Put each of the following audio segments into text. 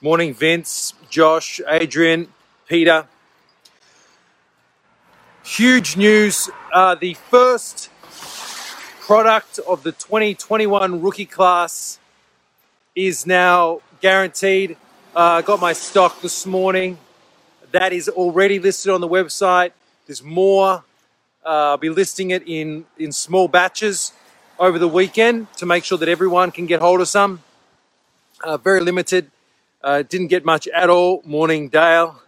Morning, Vince, Josh, Adrian, Peter. Huge news. Uh, the first product of the 2021 rookie class is now guaranteed. Uh, got my stock this morning. That is already listed on the website. There's more. Uh, I'll be listing it in, in small batches over the weekend to make sure that everyone can get hold of some. Uh, very limited. Uh, didn't get much at all. Morning, Dale.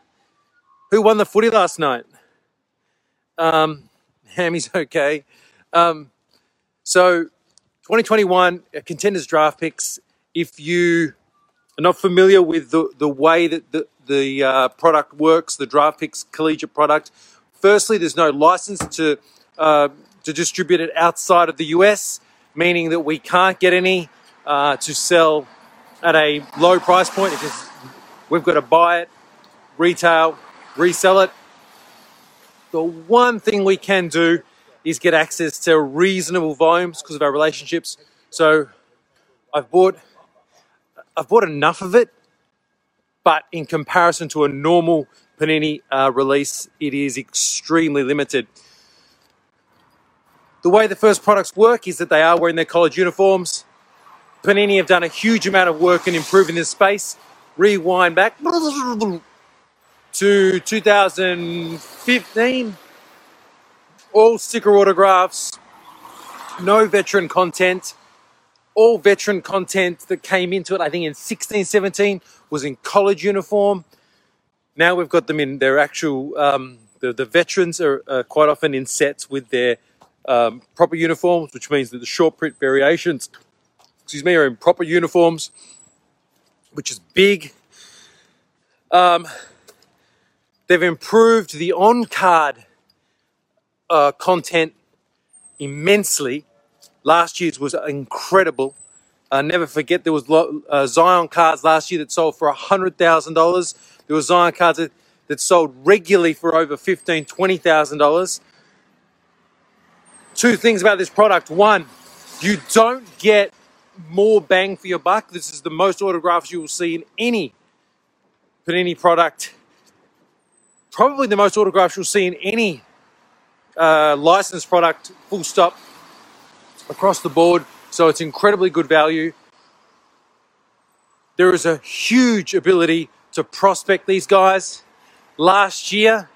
Who won the footy last night? Um, Hammy's okay. Um, so, 2021 uh, contenders draft picks. If you are not familiar with the, the way that the, the uh, product works, the draft picks collegiate product, firstly, there's no license to, uh, to distribute it outside of the US, meaning that we can't get any uh, to sell at a low price point because we've got to buy it, retail, resell it. The one thing we can do is get access to reasonable volumes because of our relationships. So I've bought I've bought enough of it, but in comparison to a normal Panini uh, release, it is extremely limited. The way the first products work is that they are wearing their college uniforms. Panini have done a huge amount of work in improving this space. Rewind back to 2015. All sticker autographs, no veteran content. All veteran content that came into it, I think in 16, 17, was in college uniform. Now we've got them in their actual, um, the, the veterans are uh, quite often in sets with their um, proper uniforms, which means that the short print variations, excuse me, are in proper uniforms, which is big. Um, they've improved the on card uh, content immensely. Last year's was incredible. Uh, never forget there was uh, Zion cards last year that sold for hundred thousand dollars. There were Zion cards that, that sold regularly for over fifteen, twenty thousand dollars. Two things about this product: one, you don't get more bang for your buck. This is the most autographs you will see in any Panini product. Probably the most autographs you'll see in any uh, licensed product, full stop, across the board. So it's incredibly good value. There is a huge ability to prospect these guys. Last year,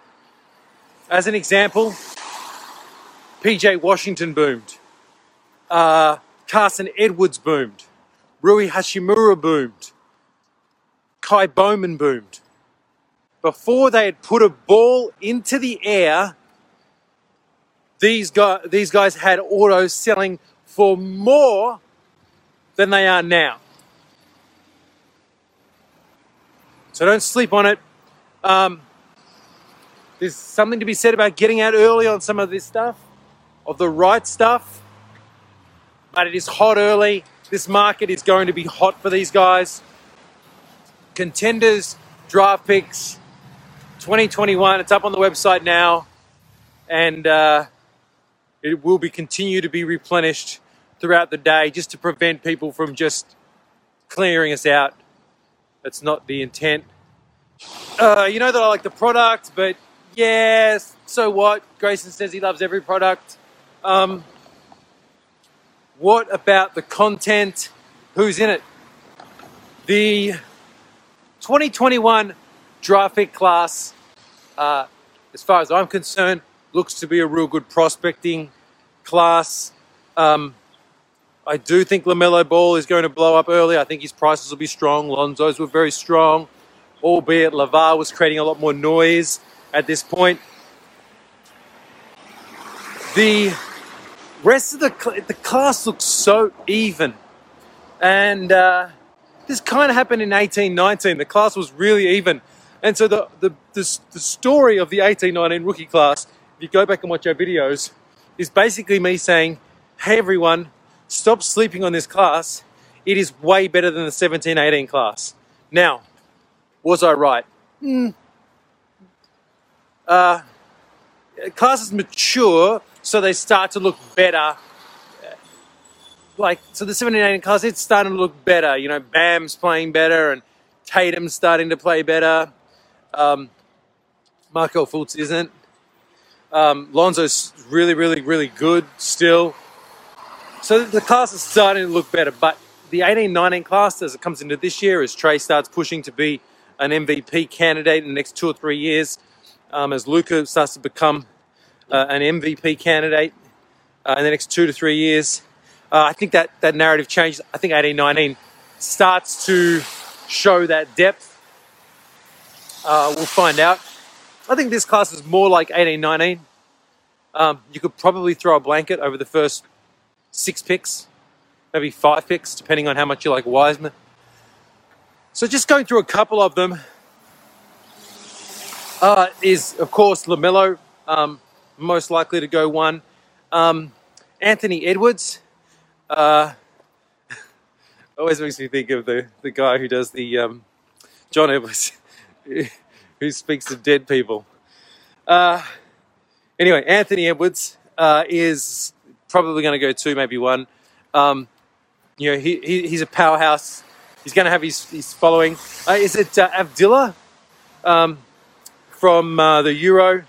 as an example, PJ Washington boomed. Uh, Carson Edwards boomed. Rui Hachimura boomed. Ky Bowman boomed. Before they had put a ball into the air, these guys, these guys had autos selling for more than they are now. So don't sleep on it. Um, there's something to be said about getting out early on some of this stuff, of the right stuff. But it is hot early. This market is going to be hot for these guys. Contenders, draft picks, 2021. It's up on the website now, and uh, it will be continue to be replenished throughout the day, just to prevent people from just clearing us out. That's not the intent. Uh, you know that I like the product, but yes, so what? Grayson says he loves every product. Um, what about the content? Who's in it? The 2021 draft pick class, uh, as far as I'm concerned, looks to be a real good prospecting class. Um, I do think LaMelo Ball is going to blow up early. I think his prices will be strong. Lonzo's were very strong, albeit LaVar was creating a lot more noise at this point. The rest of the cl- the class looks so even, and uh, this kind of happened in eighteen nineteen. The class was really even, and so the the the, the story of the eighteen nineteen rookie class, if you go back and watch our videos, is basically me saying, "Hey everyone, stop sleeping on this class. It is way better than the 17 18 class. Now, was I right? Mm. Uh, classes mature, so they start to look better. Like, so the 17 18 class, it's starting to look better. You know, Bam's playing better, and Tatum's starting to play better. Um, Markelle Fultz isn't. Um, Lonzo's really, really, really good still. So the class is starting to look better. But the 18 19 class, as it comes into this year, as Trae starts pushing to be an MVP candidate in the next two or three years, um, as Luka starts to become uh, an MVP candidate uh, in the next two to three years, uh, I think that, that narrative changes. I think 18 19 starts to show that depth. Uh, we'll find out. I think this class is more like 18 19. Um, you could probably throw a blanket over the first six picks, maybe five picks, depending on how much you like Wiseman. So just going through a couple of them uh, is, of course, LaMelo, um, most likely to go one. Um, Anthony Edwards uh, always makes me think of the, the guy who does the um, John Edwards, who speaks to dead people. Uh, anyway, Anthony Edwards uh, is probably going to go two, maybe one. Um, you know, he, he, he's a powerhouse. He's going to have his, his following. Uh, is it uh, Avdija um, from uh, the Euro?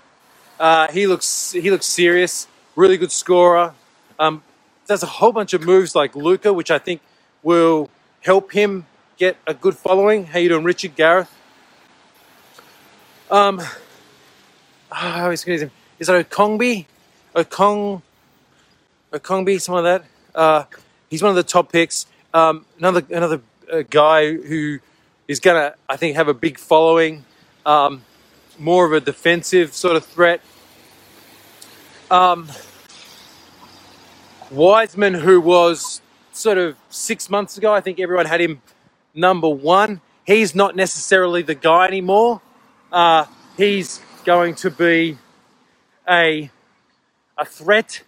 Uh, he looks he looks serious. Really good scorer. Um, does a whole bunch of moves like Luka, which I think will help him get a good following. How you doing, Richard Gareth? Um, oh, is it Okongbi? Okong, Okongbi, something like that. Uh, he's one of the top picks. Um, another another uh, guy who is going to, I think, have a big following. Um, more of a defensive sort of threat. Um, Wiseman, who was sort of six months ago, I think everyone had him number one. He's not necessarily the guy anymore. Uh, he's going to be a a threat,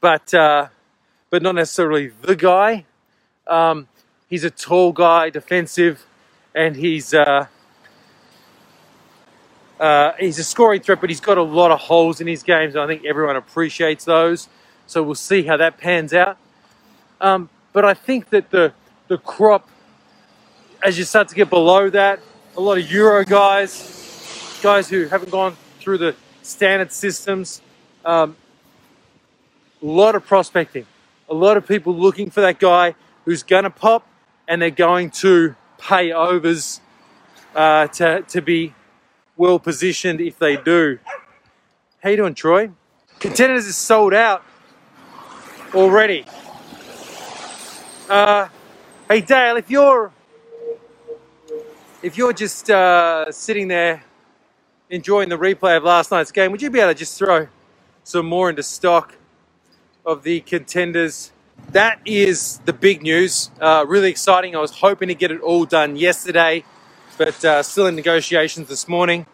but uh, but not necessarily the guy. Um, he's a tall guy, defensive, and he's uh, uh, he's a scoring threat, but he's got a lot of holes in his games, and I think everyone appreciates those. So we'll see how that pans out. Um, but I think that the the crop, as you start to get below that, a lot of Euro guys, guys who haven't gone through the standard systems, um, a lot of prospecting, a lot of people looking for that guy who's going to pop, and they're going to pay overs uh, to to be well positioned if they do. How you doing, Troy? Contenders is sold out already. Uh, hey Dale, if you're if you're just uh, sitting there enjoying the replay of last night's game, would you be able to just throw some more into stock of the contenders? That is the big news. Uh, really exciting. I was hoping to get it all done yesterday, but uh, still in negotiations this morning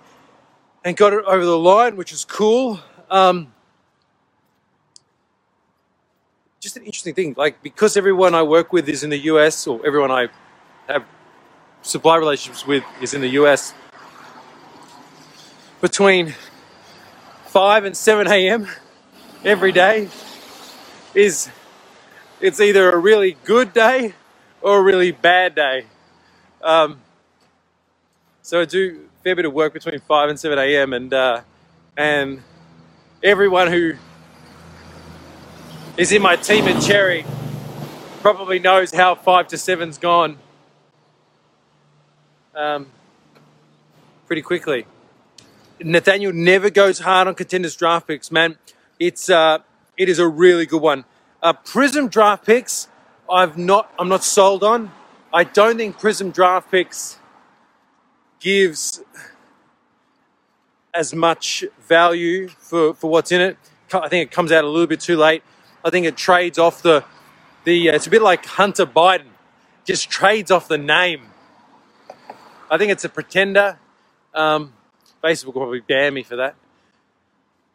and got it over the line, which is cool. Um, just an interesting thing. Like because everyone I work with is in the US, or everyone I have supply relationships with is in the US. Between five and seven a.m. every day is it's either a really good day or a really bad day. Um, so I do a fair bit of work between five and seven a.m. and uh, and everyone who is in my team at Cherry probably knows how five to seven's gone um, pretty quickly. Nathaniel never goes hard on contenders draft picks, man. It's uh, it is a really good one. Uh, Prizm draft picks, I've not I'm not sold on. I don't think Prizm draft picks gives as much value for, for what's in it. I think it comes out a little bit too late. I think it trades off the the. Uh, it's a bit like Hunter Biden, just trades off the name. I think it's a pretender. Um, Facebook will probably ban me for that.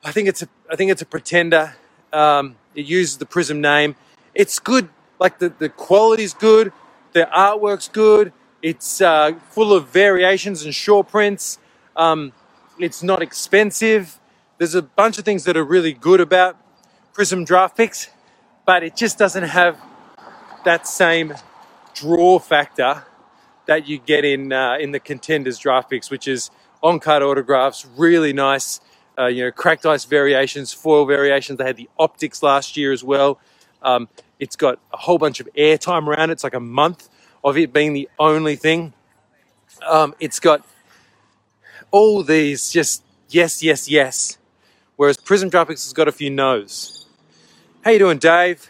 I think it's a. I think it's a pretender. Um, it uses the Prizm name. It's good. Like the the quality's good. The artwork's good. It's uh, full of variations and shore prints. Um, it's not expensive. There's a bunch of things that are really good about Prizm draft picks, but it just doesn't have that same draw factor that you get in uh, in the contenders draft picks, which is on card autographs, really nice. Uh, you know, cracked ice variations, foil variations. They had the optics last year as well. Um, it's got a whole bunch of airtime around it. It's like a month of it being the only thing. Um, it's got all these just yes, yes, yes. Whereas Prizm draft picks has got a few no's. How you doing, Dave?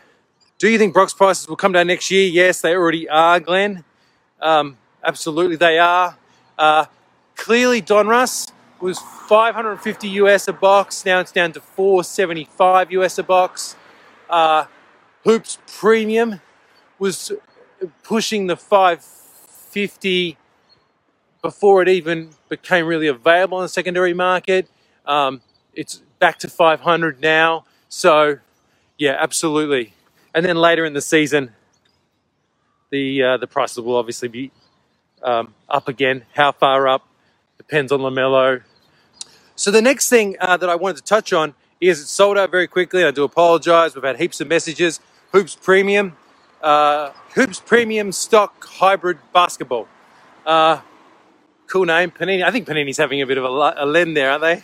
Do you think Brock's prices will come down next year? Yes, they already are, Glenn. Um, absolutely, they are. Uh, clearly, Donruss was 550 US a box. Now it's down to 475 US a box. Uh, Hoops Premium was pushing the 550 before it even became really available on the secondary market. Um, it's back to 500 now. So, yeah, absolutely. And then later in the season, the uh, the prices will obviously be um, up again. How far up depends on Lamelo. So the next thing uh, that I wanted to touch on is it sold out very quickly. I do apologize. We've had heaps of messages. Hoops Premium, uh, Hoops Premium Stock Hybrid Basketball. Uh, cool name, Panini. I think Panini's having a bit of a, a lend there, aren't they?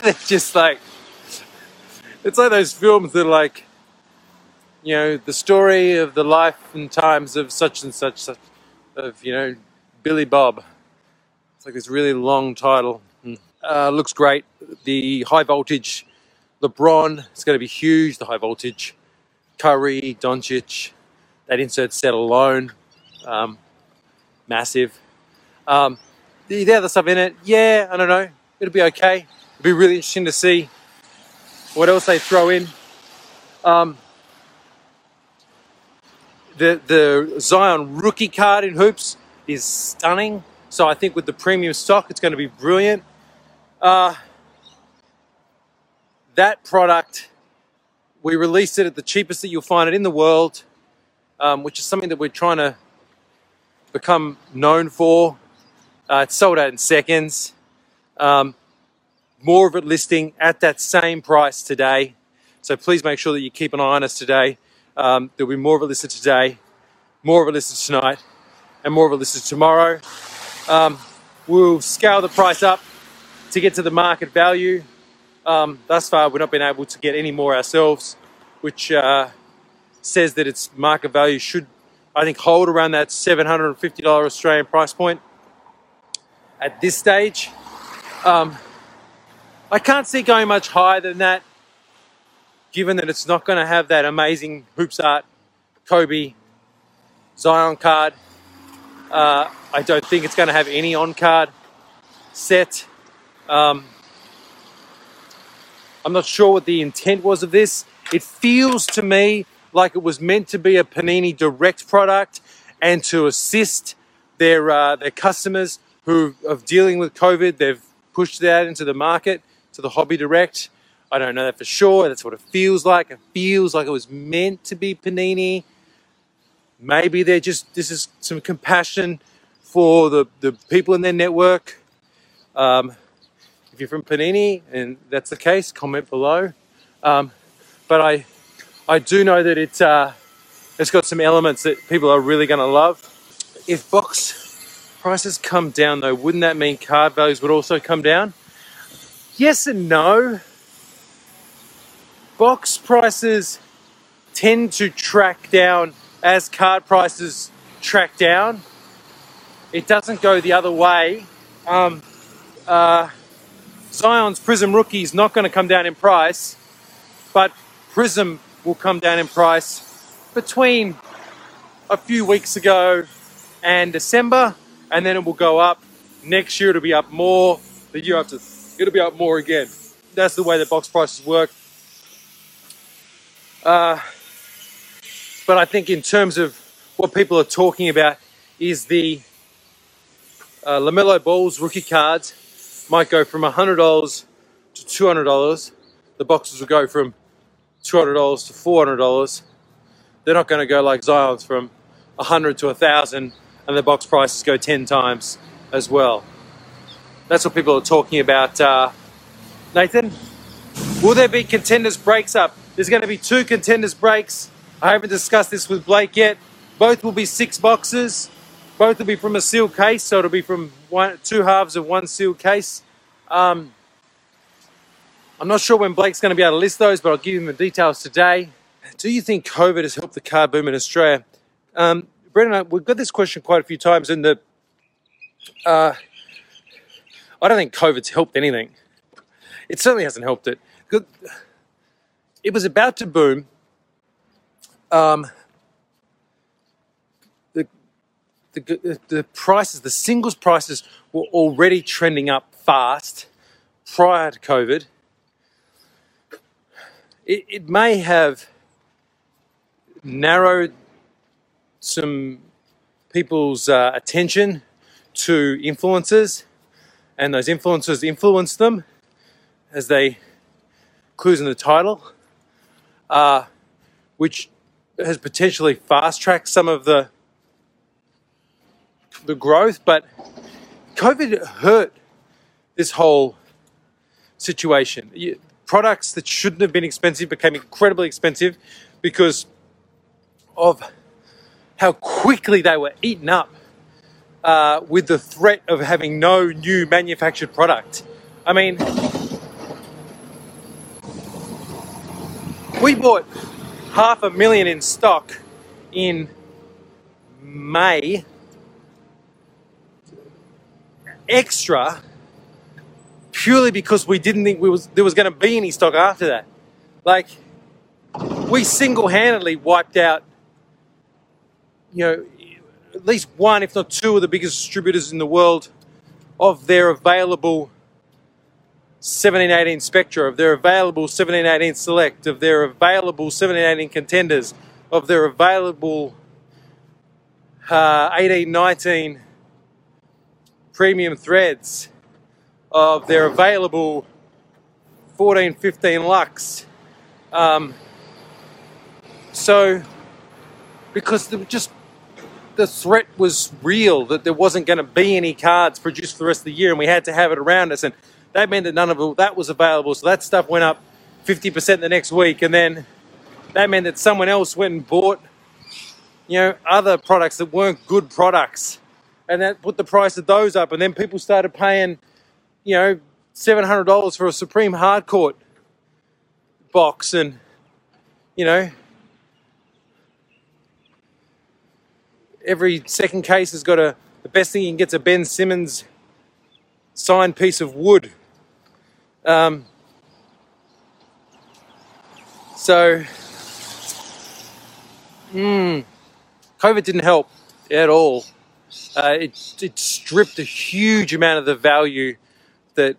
They're just like, it's like those films that are like, you know, the story of the life and times of such and such, such of, you know, Billy Bob. It's like this really long title. Hmm. Uh, looks great. The high voltage LeBron is going to be huge. The high voltage Curry, Doncic, that insert set alone, um, massive. Um, the, the other stuff in it, yeah, I don't know. It'll be okay. It'll be really interesting to see what else they throw in. Um, the the Zion rookie card in hoops is stunning. So I think with the premium stock, it's going to be brilliant. Uh, that product, we released it at the cheapest that you'll find it in the world, um, which is something that we're trying to become known for. Uh, it's sold out in seconds. Um, more of it listing at that same price today. So please make sure that you keep an eye on us today. Um, there'll be more of it listed today, more of it listed tonight, and more of it listed tomorrow. Um, we'll scale the price up to get to the market value. Um, thus far, we've not been able to get any more ourselves, which uh, says that its market value should, I think, hold around that $750 Australian price point at this stage. Um, I can't see going much higher than that, given that it's not going to have that amazing hoops art Kobe Zion card. Uh, I don't think it's going to have any on card set. Um, I'm not sure what the intent was of this. It feels to me like it was meant to be a Panini Direct product and to assist their uh, their customers who are dealing with COVID. They've pushed that into the market to the Hobby Direct. I don't know that for sure. That's what it feels like. It feels like it was meant to be Panini. Maybe they're just this is some compassion for the, the people in their network. Um, if you're from Panini and that's the case, comment below. Um, but I I do know that it uh, it's got some elements that people are really going to love. If box prices come down though, wouldn't that mean card values would also come down? Yes and no. Box prices tend to track down as card prices track down. It doesn't go the other way. Um, uh, Zion's Prizm Rookie is not going to come down in price, but Prizm will come down in price between a few weeks ago and December, and then it will go up. Next year it'll be up more. The year after it'll be up more again. That's the way the box prices work. Uh, but I think in terms of what people are talking about is the uh, LaMelo Ball's rookie cards might go from $100 to $200. The boxes will go from $200 to $400. They're not going to go like Zion's from 100 to 1000 and the box prices go 10 times as well. That's what people are talking about. Uh, Nathan, will there be contenders breaks up? There's going to be two contenders breaks. I haven't discussed this with Blake yet. Both will be six boxes. Both will be from a sealed case, so it'll be from one, two halves of one sealed case. Um, I'm not sure when Blake's going to be able to list those, but I'll give him the details today. Do you think COVID has helped the car boom in Australia? Um, Brendan, we've got this question quite a few times, and the uh, I don't think COVID's helped anything. It certainly hasn't helped it. It was about to boom. Um, the, the prices, the singles prices were already trending up fast prior to COVID. It, it may have narrowed some people's uh, attention to influencers, and those influencers influence them as they clues in the title, uh, which has potentially fast tracked some of the the growth, but COVID hurt this whole situation. Products that shouldn't have been expensive became incredibly expensive because of how quickly they were eaten up uh, with the threat of having no new manufactured product. I mean, we bought half a million in stock in May extra purely because we didn't think we was, there was going to be any stock after that. Like, we single handedly wiped out, you know, at least one, if not two, of the biggest distributors in the world of their available 1718 Spectra, of their available 1718 Select, of their available 1718 Contenders, of their available uh, 1819 premium threads of their available 14, 15 lux. Um, so, because just the threat was real that there wasn't going to be any cards produced for the rest of the year, and we had to have it around us, and that meant that none of that was available. So that stuff went up 50% the next week, and then that meant that someone else went and bought, you know, other products that weren't good products and that put the price of those up. And then people started paying, you know, seven hundred dollars for a Supreme Hardcourt box, and you know, every second case has got a. The best thing you can get's a Ben Simmons signed piece of wood. Um, so, mm, COVID didn't help at all uh, it, it stripped a huge amount of the value that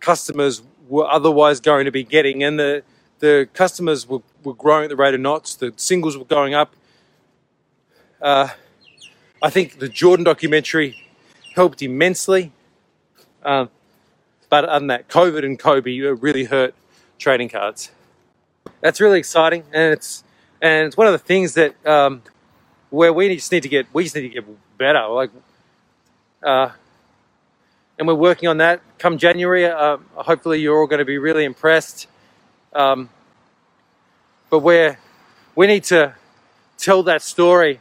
customers were otherwise going to be getting. And the, the customers were, were growing at the rate of knots, the singles were going up. Uh, I think the Jordan documentary helped immensely. Um, but other than that, COVID and Kobe really hurt trading cards. That's really exciting, and it's and it's one of the things that um, where we just need to get we just need to get better. Like, uh, and we're working on that. Come January, uh, hopefully you're all going to be really impressed. Um, but we're we need to tell that story.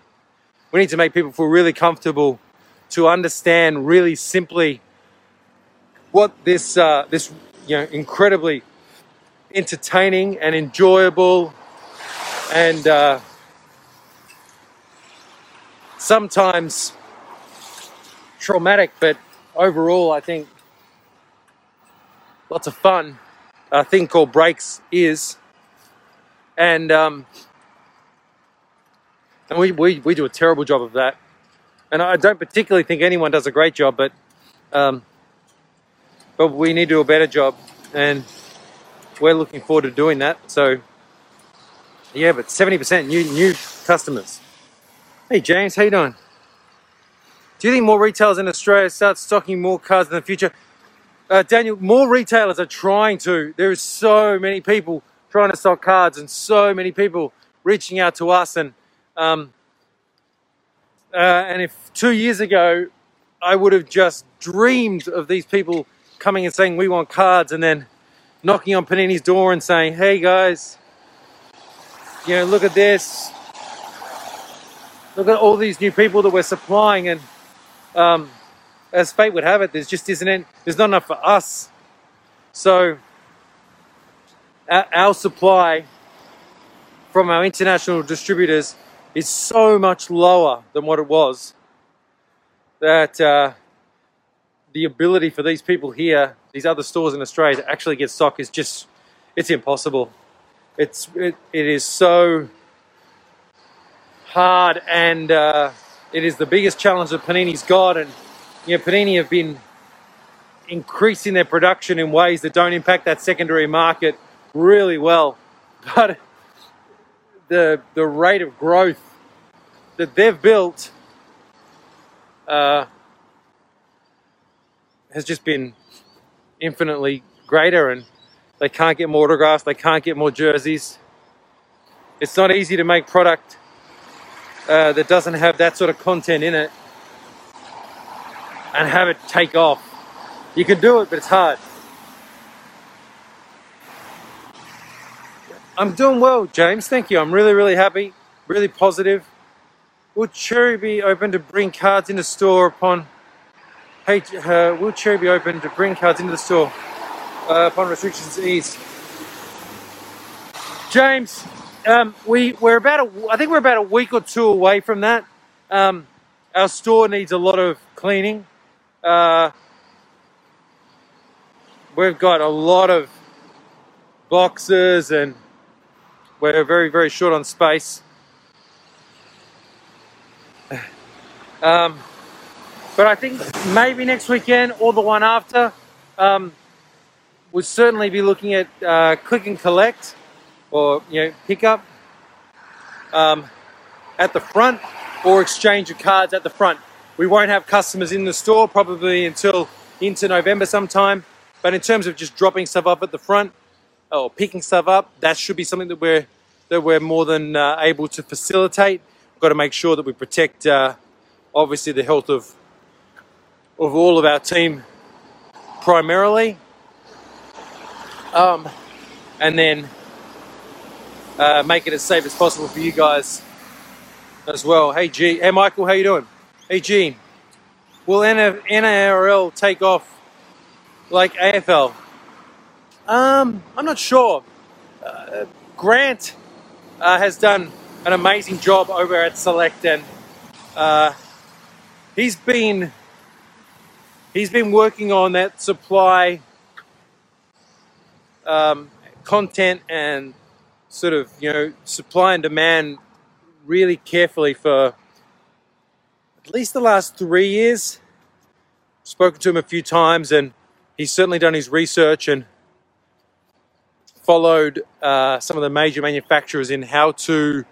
We need to make people feel really comfortable to understand really simply what this uh, this you know incredibly entertaining and enjoyable and uh, sometimes traumatic, but overall, I think lots of fun. A thing called breaks is, and um, and we, we we do a terrible job of that. And I don't particularly think anyone does a great job, but um, but we need to do a better job, and we're looking forward to doing that. So yeah, but seventy percent new new customers. Hey James, how you doing? Do you think more retailers in Australia start stocking more cars in the future? Uh, Daniel, more retailers are trying to. There is so many people trying to stock cards and so many people reaching out to us. And um, uh, and if two years ago I would have just dreamed of these people coming and saying we want cards, and then knocking on Panini's door and saying, "Hey guys, you know, look at this look at all these new people that we're supplying, and um, as fate would have it, there's just isn't there's not enough for us. So our, our supply from our international distributors is so much lower than what it was that uh, the ability for these people here, these other stores in Australia, to actually get stock is just it's impossible. It's it, it is so hard, and uh, it is the biggest challenge that Panini's got. And you know, Panini have been increasing their production in ways that don't impact that secondary market really well, but the the rate of growth that they've built uh, has just been infinitely greater, and they can't get more autographs, they can't get more jerseys. It's not easy to make product uh, that doesn't have that sort of content in it and have it take off. You can do it, but it's hard. I'm doing well, James. Thank you. I'm really, really happy, really positive. Will Cherry be open to bring cards into the store upon? Hey, uh, will Cherry be open to bring cards into the store uh, upon restrictions ease? James, um, we we're about a, I think we're about a week or two away from that. Um, our store needs a lot of cleaning. Uh, we've got a lot of boxes and we're very very short on space. Um, but I think maybe next weekend or the one after, um, we'll certainly be looking at uh, click and collect or you know pick up um, at the front or exchange of cards at the front. We won't have customers in the store probably until into November sometime. But in terms of just dropping stuff up at the front or picking stuff up, that should be something that we're that we're more than uh, able to facilitate. We've got to make sure that we protect uh, obviously the health of of all of our team primarily, um, and then uh, make it as safe as possible for you guys as well. Hey G, hey Michael, how you doing? Hey G, will NRL take off like AFL? Um, I'm not sure. Uh, Grant uh, has done an amazing job over at Select, and uh, he's been he's been working on that supply um, content and sort of you know supply and demand really carefully for at least the last three years. Spoken to him a few times, and he's certainly done his research and followed uh, some of the major manufacturers in how to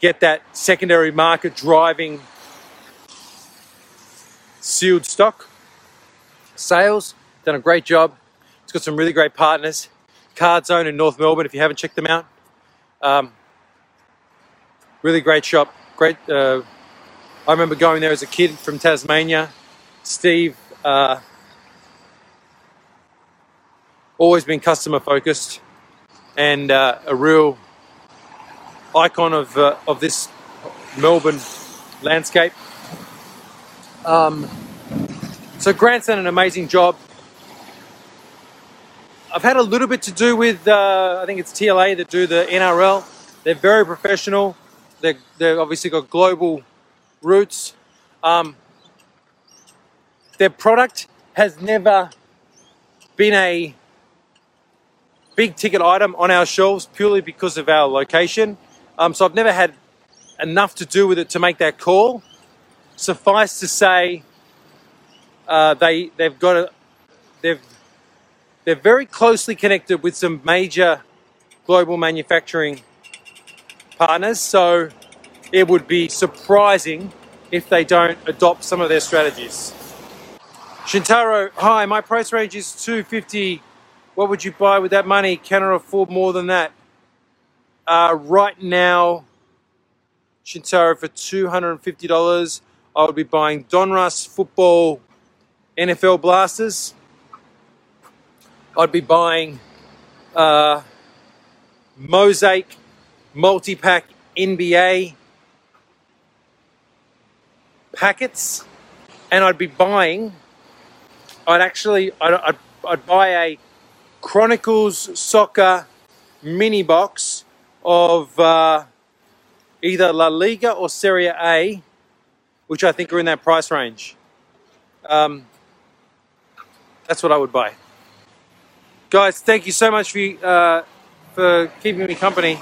get that secondary market driving sealed stock sales. Done a great job. It's got some really great partners. Card Zone in North Melbourne, if you haven't checked them out. Um, really great shop. Great. Uh, I remember going there as a kid from Tasmania. Steve, uh, always been customer focused and uh, a real icon of, uh, of this Melbourne landscape. Um, so Grant's done an amazing job. I've had a little bit to do with, uh, I think it's TLA that do the NRL. They're very professional. They're, they've obviously got global roots. Um, their product has never been a big ticket item on our shelves purely because of our location. Um, so I've never had enough to do with it to make that call. Suffice to say, uh, they they've got a they've they're very closely connected with some major global manufacturing partners. So it would be surprising if they don't adopt some of their strategies. Shintaro, hi, my price range is 250. What would you buy with that money? Can I afford more than that? Uh, right now, Shintaro, for $250, I would be buying Donruss football NFL blasters. I'd be buying uh, Mosaic multi pack NBA packets, and I'd be buying. I'd actually I'd, I'd, I'd buy a Chronicles Soccer mini box of uh, either La Liga or Serie A, which I think are in that price range. Um, that's what I would buy. Guys, thank you so much for uh, for keeping me company.